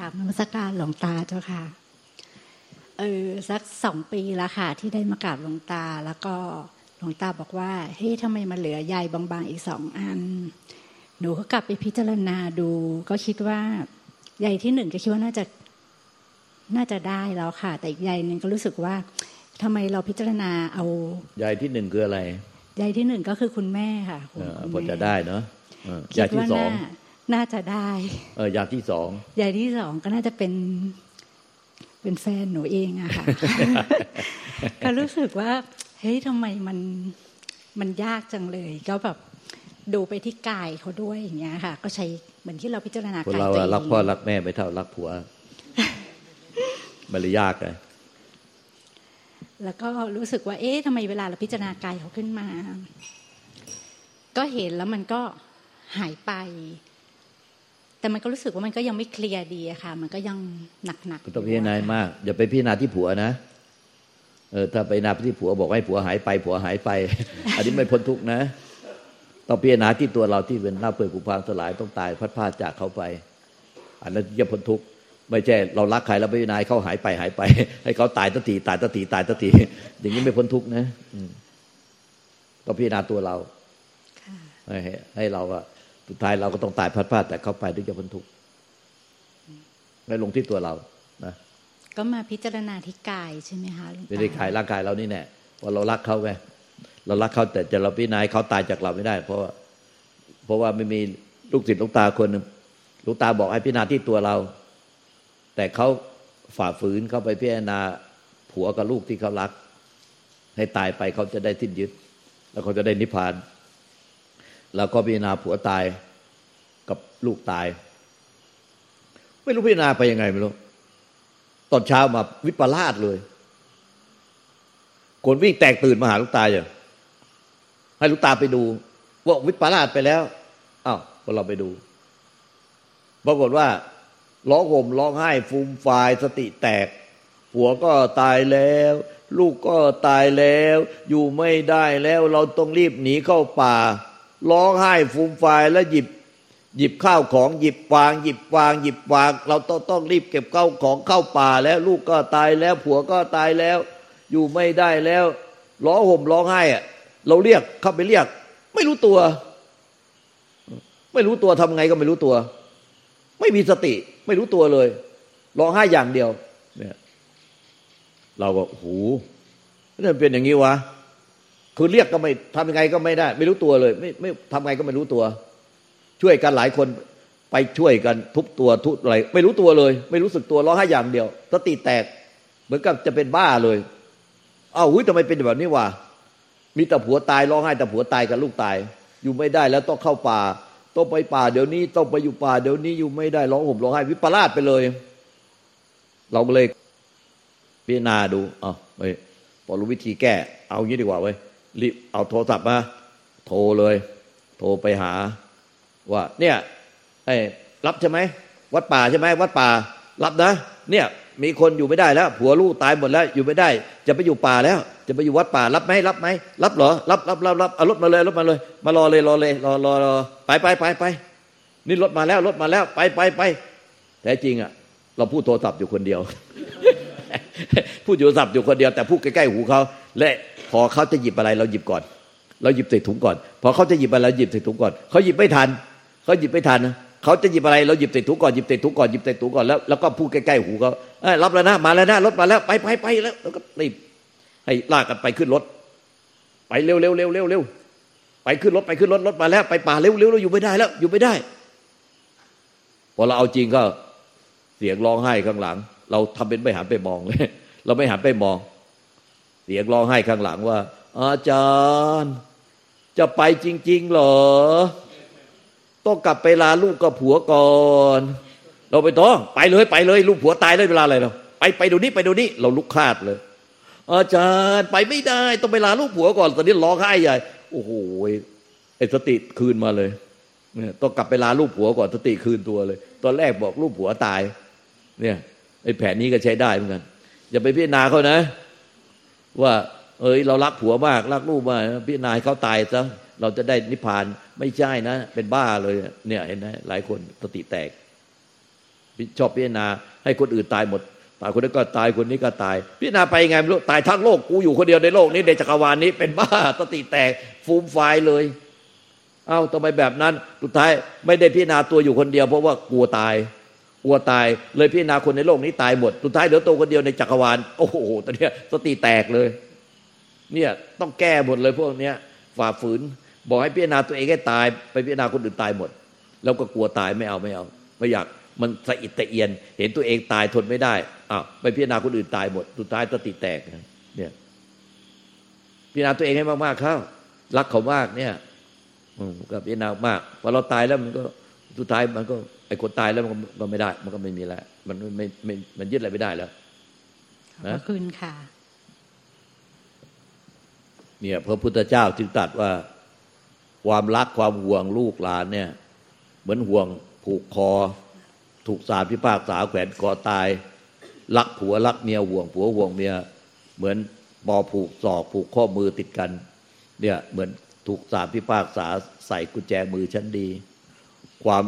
ราบนมัสการหลวงตาเจ้าค่ะ เออสักสองปีแล้วค่ะ ที่ได้มากราบหลวงตา แล้วก็หลวงตาบอกว่าเฮ้ยทำไมมันเหลือใยบางๆอีกสองอัน หนูก็กลับไปพิจารณาดู ก็คิดว่าใยที่หนึ่งก็คิดว่าน่าจะน่าจะได้แล้วค่ะ แต่อีกใยหนึ่งก็รู้สึกว่าทำไมเราพิจารณาเอาใยที่หนึ่งคืออะไรใยที่หนึ่งก็คือคุณแม่ค่ะพอจะได้เนาะใยที่สอง น่าจะได้ เอออย่างที่สองอย่างที่สองก็น่าจะเป็น เป็นแฟนหนูเองอะค่ะ ก็รู้สึกว่า เฮ้ยทำไมมันมันยากจังเลย ก็แบบดูไปที่กายเขาด้วยอย่างเงี้ยค่ะ ก็ใช้เหมือนที่เราพิจารณากายตัวเองเรารักพ่อรักแม่ไม่เท่ารักผัวมันเลยยากเลยแล้วก็รู้สึกว่า เอ๊ะทำไมเวลาเราพิจารณากายเขาขึ้นมา ก็เห็นแล้วมันก็หายไป แต่มันก็รู้สึกว่ามันก็ยังไม่เคลียร์ดีอะค่ะ มันก็ยังหนักหนักต้องพิจารณามากอย่าไปพิจารณาที่ผัวนะเออถ้าไปนาที่ผัวบอกให้ผัวหายไป ผัวหายไป อันนี้ไม่พ้นทุกนะต้องพิจารณาที่ตัวเราที่เป็นหน้าเปื่อยผุพังสลายต้องตายพัดพาจากเขาไป อันนั้นจะพ้นทุกไม่ใช่เรารักใครแล้วไปพิจารณาเขาหายไปหายไป ให้เขาตายตัทีตายตัทีตายตัทีอย่างนี้ไม่พ้นทุกนะต้องพิจารณาตัวเราให้ให้เราอะ สุดท้ายเราก็ต้องตายพัดพลาดแต่เข้าไปด้วยจะพ้นทุกข์ไม่ลงที่ตัวเรานะก็มาพิจารณาที่กายใช่ไหมคะไม่ได้ขายร่างกายเรานี่แน่ว่าเรารักเขาไงเรารักเขาแต่จะเราพิจารณาเขาตายจากเราไม่ได้ เพราะว่าเพราะว่าไม่มีลูกศิษย์ลูกตาคนหนึ่งลูกตาบอกให้พิจารณาที่ตัวเรา แต่เขาฝ่าฝืนเข้าไปพิจารณาผัวกับลูกที่เขารัก ให้ตายไปเขาจะได้ทิ้นยึด แล้วเขาจะได้นิพพาน แล้วก็พิจารณาผัวตายกับลูกตาย ไม่รู้พิจารณาไปยังไงไม่รู้ตอนเช้ามาวิปลาสเลย คนวิ่งแตกตื่นมาหาลูกตาอย่างให้ลูกตาไปดู ว่าวิปลาสไปแล้วอ้าวพอเราไปดูปรากฏว่าร้องห่มร้องไห้ฟูมฟายสติแตก ผัวก็ตายแล้ว ลูกก็ตายแล้ว อยู่ไม่ได้แล้ว เราต้องรีบหนีเข้าป่า ร้องไห้ฟูมฟายแล้วหยิบ หยิบข้าวของหยิบวาง หยิบวาง หยิบวาง เราต้องต้องรีบเก็บข้าวของเข้าป่าแล้วลูกก็ตายแล้ว ผัวก็ตายแล้ว อยู่ไม่ได้แล้วร้องห่มร้องไห้อะเราเรียกเข้าไปเรียก ไม่รู้ตัว ไม่รู้ตัวทำไงก็ไม่รู้ตัว ไม่มีสติ ไม่รู้ตัวเลยร้องไห้อย่างเดียว เนี่ย เราก็โอ้โหนี่เป็นอย่างนี้วะ คือเรียกก็ไม่ทำยังไงก็ไม่ได้ ไม่รู้ตัวเลย ไม่ไม่ทำไงก็ไม่รู้ตัว ช่วยกันหลายคนไปช่วยกันทุบตัวทุบอะไรไม่รู้ตัวเลย ไม่รู้สึกตัวร้องไห้อย่างเดียวสติแตก เหมือนกับจะเป็นบ้าเลย เอ้าวหุ้ยทำไมเป็นแบบนี้วะมีแต่ผัวตายร้องไห้แต่ผัวตายกับลูกตาย อยู่ไม่ได้แล้วต้องเข้าป่า ต้องไปป่าเดี๋ยวนี้ต้องไปอยู่ป่าเดี๋ยวนี้อยู่ไม่ได้ร้องห่มร้องไห้วิปลาสไปเลย เราก็เลยพิจารณาดูอ๋อไปพอรู้วิธีแก้ เอางี้ดีกว่าเว้ย รีบเอาโทรศัพท์มา โทรเลย โทรไปหา ว่า เนี่ยไอ้รับใช่ไหมวัดป่าใช่ไหมวัดป่า รับนะ เนี่ย มีคนอยู่ไม่ได้แล้ว ผัวลูกตายหมดแล้ว อยู่ไม่ได้ จะไปอยู่ป่าแล้ว จะไปอยู่วัดป่า รับไหมรับไหมรับเหรอรับรับรับรับเอารถมาเลยรถมาเลย มารอเลยรอเลยรอรอรอไปไปไปไปนี่รถมาแล้วรถมาแล้วไปไปไปแต่จริงอะ เราพูดโทรศัพท์อยู่คนเดียว พูดโทรศัพท์อยู่คนเดียวแต่พูดใกล้ๆหูเขาและ พอเขาจะหยิบอะไรเราหยิบก่อน เราหยิบใส่ถุงก่อน พอเขาจะหยิบอะไรเราหยิบใส่ถุงก่อนเขาหยิบไม่ทันเขาหยิบไม่ทันเขาจะหยิบอะไรเราหยิบใส่ถุงก่อนหยิบใส่ถุงก่อนหยิบใส่ถุงก่อนแล้วแล้วก็พูดใกล้ๆหูเขารับแล้วนะมาแล้วนะรถมาแล้วไปไปไปแล้วแล้วก็รีบให้ลากกันไปขึ้นรถ ไปเร็วเร็วเร็วเร็วเร็วไปขึ้นรถไปขึ้นรถรถมาแล้วไปป่าเร็วเร็วเราอยู่ไม่ได้แล้ว อยู่ไม่ได้พอเราเอาจริงก็เสียงร้องไห้ข้างหลัง เราทำเป็นไม่หันไปมองเลย เราไม่หันไปมอง สียงร้องไห้ข้างหลังว่า อาจารย์ จะไปจริง ๆ เหรอ ต้องกลับไปลาลูกกับผัวก่อน เราไปต้องไปเลยไปเลย ลูกผัวตายเลยเวลาอะไรเราไปไปดูนี่ไปดูนี่เราลุกคาดเลย อาจารย์ไปไม่ได้ ต้องไปลาลูกผัวก่อน ตอนนี้ร้องไห้ใหญ่โอ้โหไอ้สติคืนมาเลยเนี่ยต้องกลับไปลาลูกผัวก่อนสติคืนตัวเลย ตอนแรกบอกลูกผัวตาย เนี่ยไอ้แผนนี้ก็ใช้ได้เหมือนกันอย่าไปพิจารณาเขานะ ว่า เอ้ยเรารักผัวมากรักลูกมากพี่นายเขาตายซะเราจะได้นิพพานไม่ใช่นะ เป็นบ้าเลยเนี่ยเห็นไหมหลายคนสติแตกชอบพิจารณาให้คนอื่นตายหมดตายคนนี้ก็ตายคนนี้ก็ตาย พิจารณาไปยังไงไม่รู้ตายทั้งโลกกูอยู่คนเดียวในโลกนี้ในจักรวาลนี้เป็นบ้าสติแตกฟูมไฟเลย เอ้าทำไมแบบนั้นสุดท้ายไม่ได้พิจารณาตัวอยู่คนเดียว เพราะว่ากลัวตาย กลัวตายเลยพิจารณาคนในโลกนี้ตายหมด สุดท้ายเหลือตัวคนเดียวในจักรวาล โอ้โหตอนนี้สติแตกเลย เนี่ยต้องแก้หมดเลยพวกเนี้ยฝ่าฝืน บอกให้พิจารณาตัวเองให้ตาย ไปพิจารณาคนอื่นตายหมด แล้วก็กลัวตายไม่เอาไม่เอา ไม่อยากมันสะอิดตะเอียน เห็นตัวเองตายทนไม่ได้อ้าวไปพิจารณาคนอื่นตายหมด สุดท้ายสติแตกเนี่ยพิจารณาตัวเองให้มากๆเข้ารักเขามากเนี่ยก็พิจารณามากพอเราตายแล้วมันก็ สุดท้ายมันก็ไอ้คนตายแล้วมันก็ไม่ได้ มันก็ไม่มีแล้วมันไม่ไม่มันยึดอะไรไม่ได้แล้วขอบคุณค่ะ เนี่ย พระพุทธเจ้าจึงตรัสว่า ความรักความห่วงลูกหลานเนี่ย เหมือนห่วงผูกคอ ถูกสารพิพากษาแขวนคอตาย รักผัวรักเมียห่วงผัวห่วงเมียเหมือนปอผูกศอกผูกข้อมือติดกัน เนี่ย เหมือนถูกสารพิพากษาใส่กุญแจมือชั้นดี ความ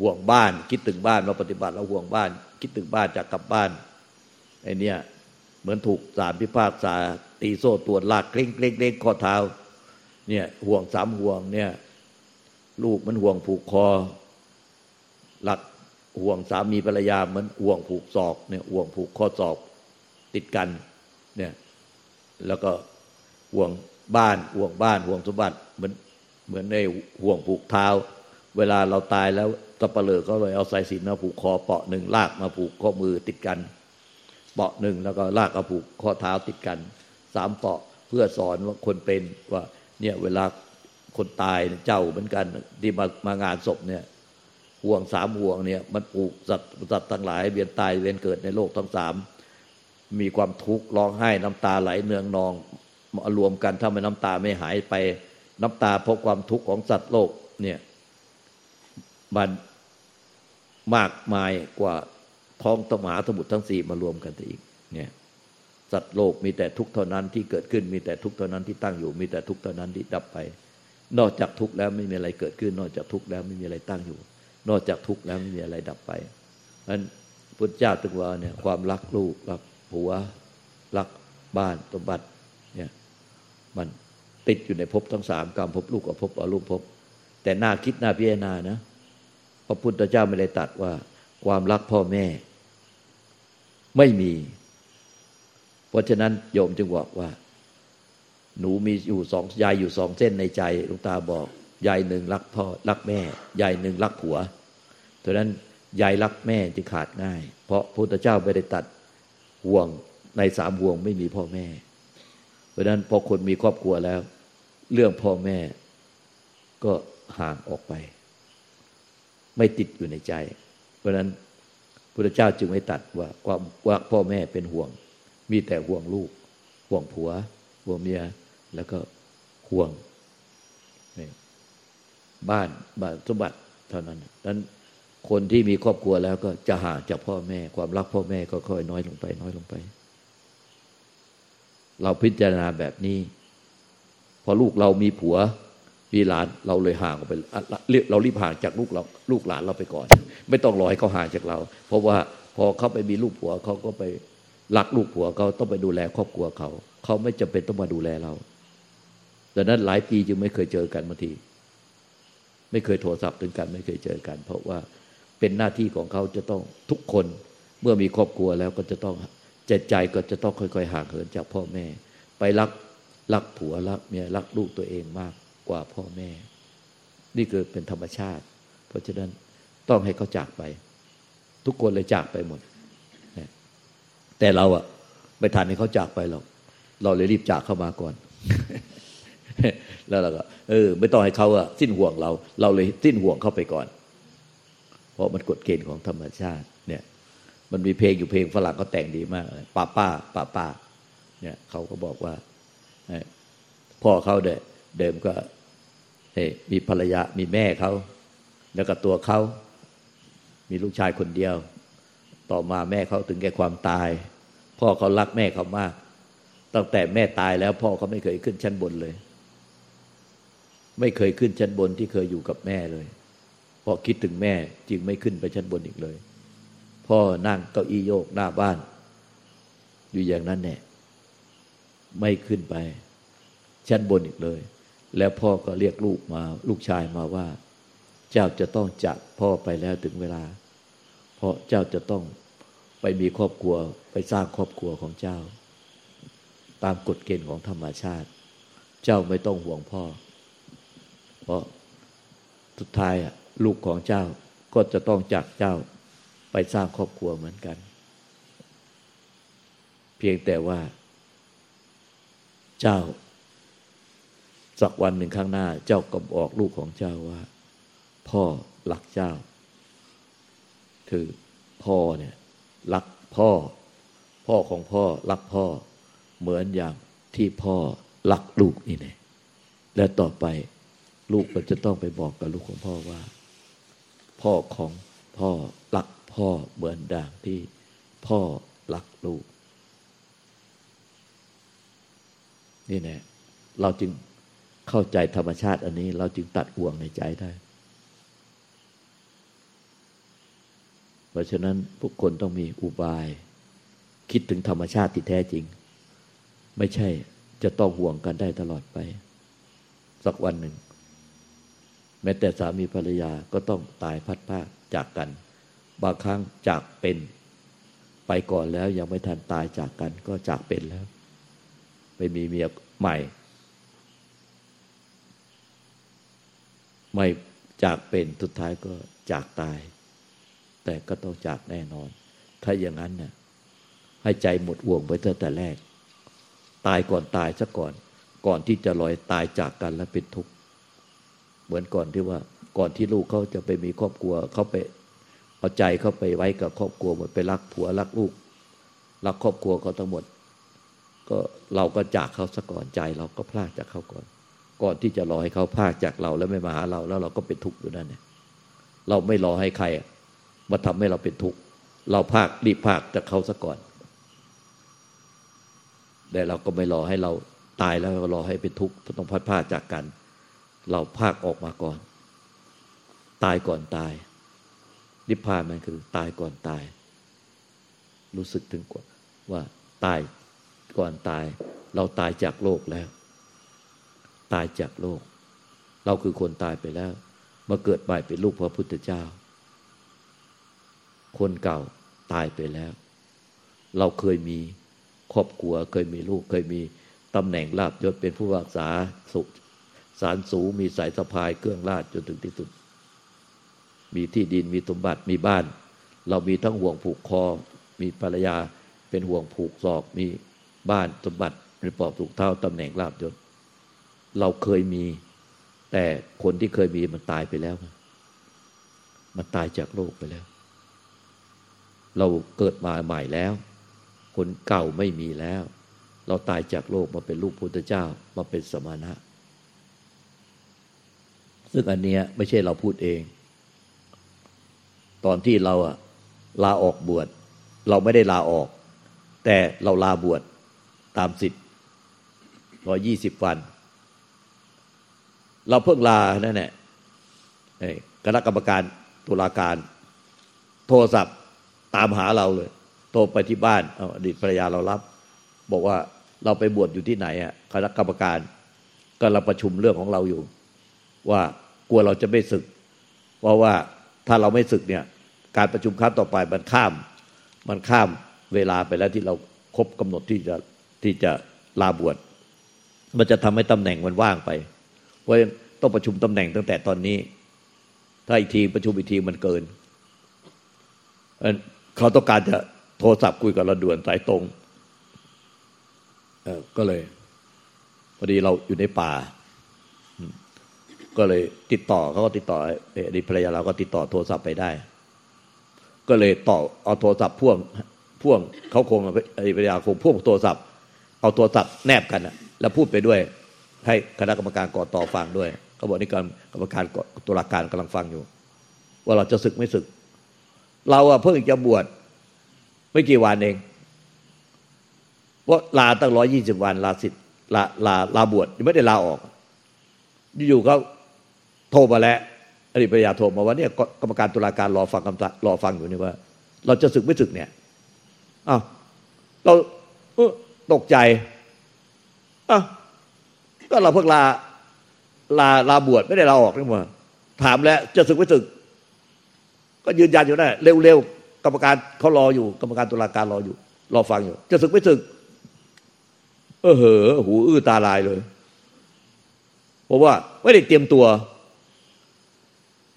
ห่วงบ้าน คิดถึงบ้านมาปฏิบัติแล้วห่วงบ้าน คิดถึงบ้านจากกลับบ้านไอเนี่ยเหมือนถูกสารพิพากษา ตีโซ่ตรวจลากเกล้งเกล้งเกล้งข้อเท้า เนี่ยห่วงสามห่วงเนี่ย ลูกมันห่วงผูกคอ หลักห่วงสามีภรรยาเหมือนห่วงผูกศอกเนี่ยห่วงผูกข้อศอกติดกันเนี่ยแล้วก็ห่วงบ้านห่วงบ้านห่วงสมบัติเหมือนเหมือนในห่วงผูกเท้า เวลาเราตายแล้วตะเปลือก็เลยเอาสายสิญมาผูกคอเปาะหนึ่งลากมาผูกข้อมือติดกัน เปาะหนึ่งแล้วก็ลากเอาผูกข้อเท้าติดกันสามเปาะเพื่อสอนว่าคนเป็นว่า เนี่ยเวลาคนตายเจ้าเหมือนกันที่มามางานศพเนี่ยห่วงสามห่วงเนี่ย มันปลูกสัตว์สัตว์ทั้งหลายเวียนตายเวียนเกิดในโลกทั้งสามมีความทุกข์ร้องไห้น้ำตาไหลเนืองนองมารวมกันถ้ามันน้ำตาไม่หายไปน้ำตาเพราะความทุกข์ของสัตว์โลกเนี่ย มันมากมายกว่าท้องตมหาสมุทรทั้งสี่มารวมกันอีก เนี่ย สัตว์โลกมีแต่ทุกข์เท่านั้นที่เกิดขึ้นมีแต่ทุกข์เท่านั้นที่ตั้งอยู่ มีแต่ทุกข์เท่านั้นที่ดับไป นอกจากทุกข์แล้วไม่มีอะไรเกิดขึ้น นอกจากทุกข์แล้วไม่มีอะไรตั้งอยู่ นอกจากทุกข์แล้วไม่มีอะไรดับไปนั้นพุทธเจ้าตรัสว่าเนี่ยความรักลูกรักผัวรักบ้านสมบัติเนี่ยมันติดอยู่ในภพทั้งสามกรรมภพลูกกับภพอรูปภพแต่น่าคิดน่าพิจารณานะ พระพุทธเจ้าไม่ได้ตัดว่า ความรักพ่อแม่ ไม่มี เพราะฉะนั้นโยมจึงบอกว่า หนูมีอยู่สองยายอยู่สองเส้นในใจลุงตาบอกยายหนึ่งรักพ่อรักแม่ยายหนึ่งรักผัวเพราะนั้นยายรักแม่จึงขาดง่าย เพราะพระพุทธเจ้าไม่ได้ตัดห่วงในสามห่วงไม่มีพ่อแม่ เพราะนั้นพอคนมีครอบครัวแล้ว เรื่องพ่อแม่ก็ห่างออกไป ไม่ติดอยู่ในใจ เพราะนั้นพุทธเจ้าจึงไม่ตัดว่าความว่าพ่อแม่เป็นห่วง มีแต่ห่วงลูก ห่วงผัว ห่วงเมีย แล้วก็ห่วงบ้านบ้านสมบัติเท่านั้นนั้นคนที่มีครอบครัวแล้วก็จะห่างจากพ่อแม่ ความรักพ่อแม่ก็ค่อยน้อยลงไป น้อยลงไป เราพิจารณาแบบนี้ พอลูกเรามีผัว มีหลานเราเลยห่างออกไปเรารีบห่างจากลูกเราลูกหลานเราไปก่อน ไม่ต้องรอให้เขาห่างจากเรา เพราะว่าพอเขาไปมีลูกผัวเขาก็ไปรักลูกผัวเขาต้องไปดูแลครอบครัวเขาเขาไม่จำเป็นต้องมาดูแลเราดังนั้นหลายปีจึงไม่เคยเจอกันบางที ไม่เคยโทรศัพท์ถึงกันไม่เคยเจอกัน เพราะว่าเป็นหน้าที่ของเขาจะต้องทุกคนเมื่อมีครอบครัวแล้วก็จะต้องใจใจก็จะต้องค่อยๆห่างเหินจากพ่อแม่ ไปรักรักผัวรักเมียรักลูกตัวเองมาก กว่าพ่อแม่ นี่คือเป็นธรรมชาติ เพราะฉะนั้นต้องให้เขาจากไป ทุกคนเลยจากไปหมด แต่เราอะไม่ทันให้เขาจากไปหรอก เราเลยรีบจากเข้ามาก่อน แล้วเราก็เออ ไม่ต้องให้เขาอะสิ้นห่วงเรา เราเลยสิ้นห่วงเข้าไปก่อน เพราะมันกฎเกณฑ์ของธรรมชาติเนี่ย มันมีเพลงอยู่เพลงฝรั่งก็แต่งดีมากป้าป้าป้าป้าเนี่ยเขาก็บอกว่าพ่อเขาเด้ เดิมก็มีภรรยามีแม่เขา แล้วก็ตัวเขา มีลูกชายคนเดียว ต่อมาแม่เขาถึงแก่ความตาย พ่อเขารักแม่เขามาก ตั้งแต่แม่ตายแล้วพ่อเขาไม่เคยขึ้นชั้นบนเลย ไม่เคยขึ้นชั้นบนที่เคยอยู่กับแม่เลยพอคิดถึงแม่จึงไม่ขึ้นไปชั้นบนอีกเลย พ่อนั่งเก้าอี้โยกหน้าบ้าน อยู่อย่างนั้นแน่ไม่ขึ้นไป ชั้นบนอีกเลย แล้วพ่อก็เรียกลูกมา ลูกชายมาว่า เจ้าจะต้องจากพ่อไปแล้วถึงเวลา เพราะเจ้าจะต้องไปมีครอบครัวไปสร้างครอบครัวของเจ้า ตามกฎเกณฑ์ของธรรมชาติ เจ้าไม่ต้องห่วงพ่อ เพราะสุดท้ายลูกของเจ้าก็จะต้องจากเจ้าไปสร้างครอบครัวเหมือนกัน เพียงแต่ว่า เจ้า สักวันหนึ่งข้างหน้า เจ้าก็บอกลูกของเจ้าว่า พ่อรักเจ้า คือพ่อเนี่ยรักพ่อ พ่อของพ่อรักพ่อ เหมือนอย่างที่พ่อรักลูกนี่เนี่ยและต่อไปลูกก็จะต้องไปบอกกับลูกของพ่อว่า พ่อของพ่อรักพ่อเหมือนด่างที่พ่อรักลูก นี่แน่เราจึง เข้าใจธรรมชาติอันนี้ เราจึงตัดห่วงในใจได้ เพราะฉะนั้นทุกคนต้องมีอุบาย คิดถึงธรรมชาติที่แท้จริง ไม่ใช่จะต้องห่วงกันได้ตลอดไป สักวันหนึ่ง แม้แต่สามีภรรยาก็ต้องตายพัดพากจากกัน บางครั้งจากเป็นไปก่อนแล้วยังไม่ทันตายจากกันก็จากเป็นแล้ว ไปมีเมียใหม่ ไม่จากเป็นสุดท้ายก็จากตาย แต่ก็ต้องจากแน่นอน ถ้าอย่างนั้นน่ะให้ใจหมดห่วงไปตั้งแต่แรก ตายก่อนตายซะก่อน ก่อนที่จะลอยตายจากกันแล้วเป็นทุกข์เหมือนก่อนที่ว่าก่อนที่ลูกเขาจะไปมีครอบครัวเขาไปเอาใจเขาไปไว้กับครอบครัวหมดไปรักผัวรักลูก รักครอบครัวเขาทั้งหมด ก็เราก็จากเขาซะก่อนใจ เราก็พลากจากเขาก่อน ก่อนที่จะรอให้เขาพากจากเราแล้วไม่มาหาเรา แล้วเราก็เป็นทุกข์อยู่นั่นเนี่ยเราไม่รอให้ใครมาทำให้เราเป็นทุกข์เราภาครีบภาคจากเขาซะก่อนแต่เราก็ไม่รอให้เราตายแล้วรอให้เป็นทุกข์ต้องพัดพาจากกัน เราภาคออกมาก่อน ตายก่อนตาย นิพพานมันคือ ตายก่อนตาย รู้สึกถึงกว่าว่าตายก่อนตาย เราตายจากโลกแล้ว ตายจากโลก เราคือคนตายไปแล้ว มาเกิดใหม่เป็นลูกพระพุทธเจ้า คนเก่าตายไปแล้ว เราเคยมีครอบครัว เคยมีลูกเคยมีตำแหน่งลาบยศเป็นผู้รักษาสุสารสูงมีสายสะพายเครื่องราชจนถึงที่สุด มีที่ดินมีสมบัติมีบ้าน เรามีทั้งห่วงผูกคอ มีภรรยาเป็นห่วงผูกศอกมีบ้านสมบัติมีปอบถูกเท่าตำแหน่งลาบยศ เราเคยมี แต่คนที่เคยมีมันตายไปแล้ว มันตายจากโลกไปแล้ว เราเกิดมาใหม่แล้ว คนเก่าไม่มีแล้ว เราตายจากโลกมาเป็นลูกพุทธเจ้ามาเป็นสมณะ ซึ่งอันเนี้ยไม่ใช่เราพูดเอง ตอนที่เราอะลาออกบวชเราไม่ได้ลาออก แต่เราลาบวชตามสิทธิ์ร้อยี่สิบวัน เราเพิ่งลานั่นแหละคณะกรรมการตุลาการ โทรศัพท์ตามหาเราเลย โทรไปที่บ้านอดีตภรรยาเรารับ บอกว่าเราไปบวชอยู่ที่ไหนอะคณะกรรมการก็เราประชุมเรื่องของเราอยู่ ว่ากลัวเราจะไม่ศึก เพราะว่าถ้าเราไม่ศึกเนี่ย การประชุมครั้งต่อไปมันข้าม มันข้ามเวลาไปแล้วที่เราครบกำหนดที่จะที่จะลาบวชมันจะทำให้ตำแหน่งมันว่างไป เพราะต้องประชุมตำแหน่งตั้งแต่ตอนนี้ ถ้าอีกทีประชุมอีกทีมันเกิน เขาต้องการจะโทรศัพท์คุยกับเราด่วนสายตรงเอก็เลยพอดีเราอยู่ในป่า ก็เลยติดต่อเขาก็ติดต่ออดีภรรยาเราก็ติดต่อโทรศัพท์ไปได้ ก็เลยต่อเอาโทรศัพท์พ่วงพ่วงเขาคงอดีภรรยาคงพ่วงโทรศัพท์ เอาโทรศัพท์แนบกันนะแล้วพูดไปด้วย ให้คณะกรรมการก่อต่อฟังด้วยเขาบอกนี่กรกรรมการตุลาการกำลังฟังอยู่ ว่าเราจะศึกไม่ศึก เราอะเพิ่งจะบวชไม่กี่วันเองว่าลาตั้งร้อยี่สิบวันลาสิทธิ์ลาลาลาบวชยังไม่ได้ลาออก อยู่ๆเขาโทรมาแล้วอดีตภรรยาโทรมาว่าเนี่ยกรรมการตุลาการรอฟังคำรอฟังอยู่นี่ว่า เราจะศึกไม่ศึกเนี่ยอ้าวเราตกใจอ้าว ก็เราเพิ่งลาลาลาบวชไม่ได้ลาออกนี่มาถามแล้วจะศึกไม่ศึก ก็ยืนยันอยู่นั่นเร็วๆกรรมการเขารออยู่ กรรมการตุลาการรออยู่ รอฟังอยู่ จะศึกไม่ศึก เออเหอหูอื้อตาลายเลยเพราะว่าไม่ได้เตรียมตัว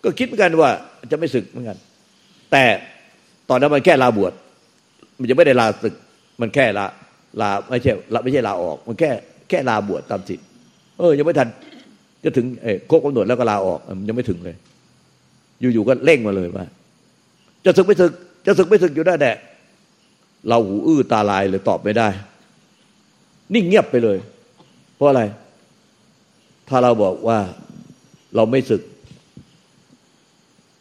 ก็คิดเหมือนกันว่า จะไม่ศึกเหมือนกัน แต่ตอนนั้นมันแค่ลาบวชมันจะไม่ได้ลาศึก มันแค่ลาลาไม่ใช่ลาไม่ใช่ลาออก มันแค่แค่ลาบวชตามสิทธิ เออ ยังไม่ทัน จะถึงเอครบกำหนดแล้วก็ลาออกมันยังไม่ถึงเลย อยู่ๆก็เร่งมาเลยว่าจะศึกไม่ศึก จะศึกไม่ศึกอยู่ได้แดะเราหูอื้อตาลายเลยตอบไม่ได้ นิ่งเงียบไปเลย เพราะอะไร ถ้าเราบอกว่าเราไม่ศึก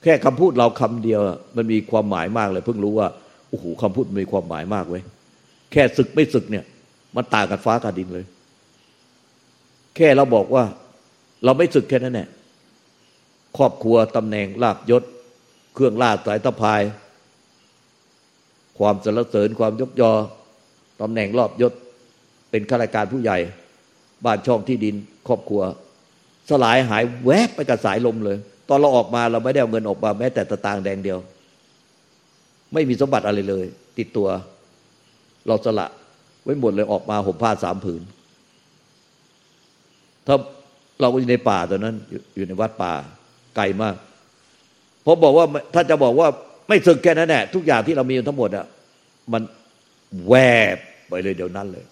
แค่คำพูดเราคำเดียว มันมีความหมายมากเลย เพิ่งรู้ว่าโอ้โหคำพูดมีความหมายมากเว้ยแค่ศึกไม่ศึกเนี่ย มันต่างกันฟ้ากับดินเลย แค่เราบอกว่า เราไม่ศึกแค่นั้นแหละครอบครัวตำแหน่งลาบยศ เครื่องลาดสายตะพาย ความสรรเสริญความยกยอตำแหน่งรอบยศ เป็นข้าราชการผู้ใหญ่ บ้านช่องที่ดิน ครอบครัว สลายหายแวบไปกับสายลมเลย ตอนเราออกมาเราไม่ได้เอาเงินออกมาแม้แต่ตะตางแดงเดียว ไม่มีสมบัติอะไรเลย ติดตัว เราสละไว้หมดเลยออกมาห่มผ้าสามผืน ถ้าเราอยู่ในป่าตอนนั้น อยู่ในวัดป่าไกลมากเพราะบอกว่าถ้าจะบอกว่าไม่ศึกแค่นั้นแหละทุกอย่างที่เรามีทั้งหมดอะมันแวบไปเลยเดี๋ยวนั้นเลย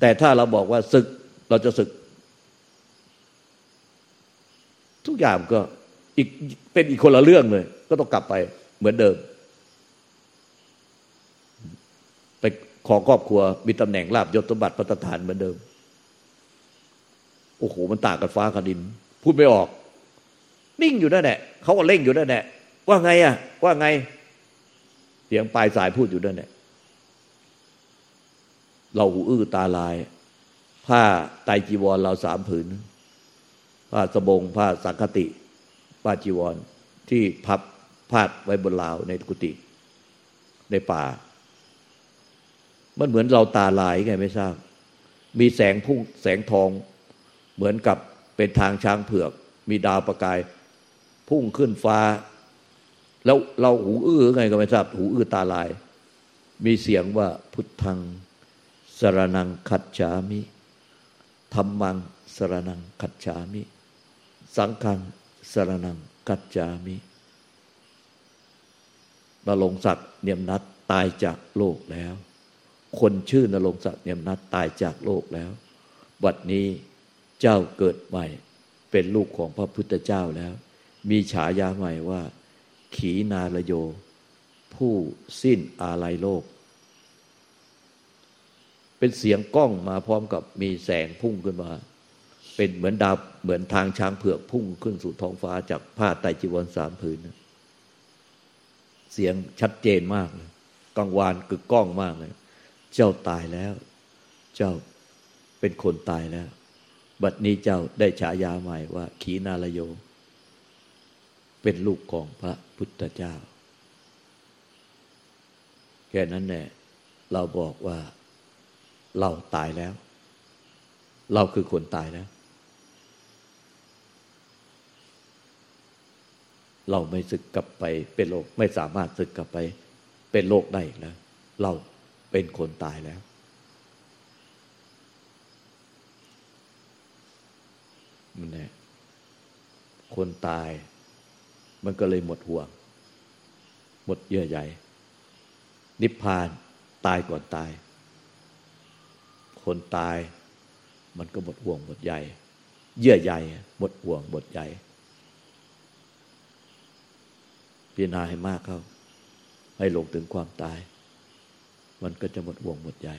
แต่ถ้าเราบอกว่าศึกเราจะศึก ทุกอย่างก็อีกเป็นอีกคนละเรื่องเลย ก็ต้องกลับไปเหมือนเดิม ไปขอครอบครัวมีตำแหน่งลาบยศสมบัติพัฒฐานเหมือนเดิม โอ้โหมันต่างกันฟ้ากับดิน พูดไม่ออก นิ่งอยู่นั่นแหละเขาก็เร่งอยู่นั่นแหละว่าไงอะ ว่าไงเสียงปลายสายพูดอยู่นั่นแหละเราหูอื้อตาลาย ผ้าไตจีวรเราสามผืน ผ้าสบง ผ้าสังคติผ้าจีวรที่พับพาดไว้บนราวในกุฏิในป่า มันเหมือนเราตาลายไงไม่ทราบ มีแสงพุ่งแสงทอง เหมือนกับเป็นทางช้างเผือก มีดาวประกาย พุ่งขึ้นฟ้า แล้วเราหูอื้อไงก็ไม่ทราบ หูอื้อตาลาย มีเสียงว่าพุทธังสรนังคัจฉามิธรรมังสรนังคัจฉามิ สังฆังสรนังคัจฉามินรงศักดิ์เนียมนัดตายจากโลกแล้ว คนชื่อนรงศักดิ์เนียมนัดตายจากโลกแล้วบัดนี้ เจ้าเกิดใหม่ เป็นลูกของพระพุทธเจ้าแล้ว มีฉายาใหม่ว่า ขีนาลโย ผู้สิ้นอาลัยโลก เป็นเสียงกล้องมาพร้อมกับมีแสงพุ่งขึ้นมา เป็นเหมือนดาวเหมือนทางช้างเผือกพุ่งขึ้นสู่ท้องฟ้าจากผ้าไตจีวรสามผืนเสียงชัดเจนมากเลยกังวานกึกก้องมากเลย เจ้าตายแล้ว เจ้าเป็นคนตายแล้ว บัดนี้เจ้าได้ฉายาใหม่ว่า ขีนาลโย เป็นลูกของพระพุทธเจ้า แค่นั้นแหละเราบอกว่าเราตายแล้ว เราคือคนตายแล้ว เราไม่สึกกลับไปเป็นโลกไม่สามารถสึกกลับไป เป็นโลกได้อีกแล้ว เราเป็นคนตายแล้ว มันแน่คนตาย มันก็เลยหมดห่วง หมดเยื่อใยนิพพานตายก่อนตาย คนตาย มันก็หมดห่วง หมดใยเยื่อใยหมดห่วง หมดใยพิจารณาให้มากเข้า ให้ลงถึงความตาย มันก็จะหมดห่วง หมดใย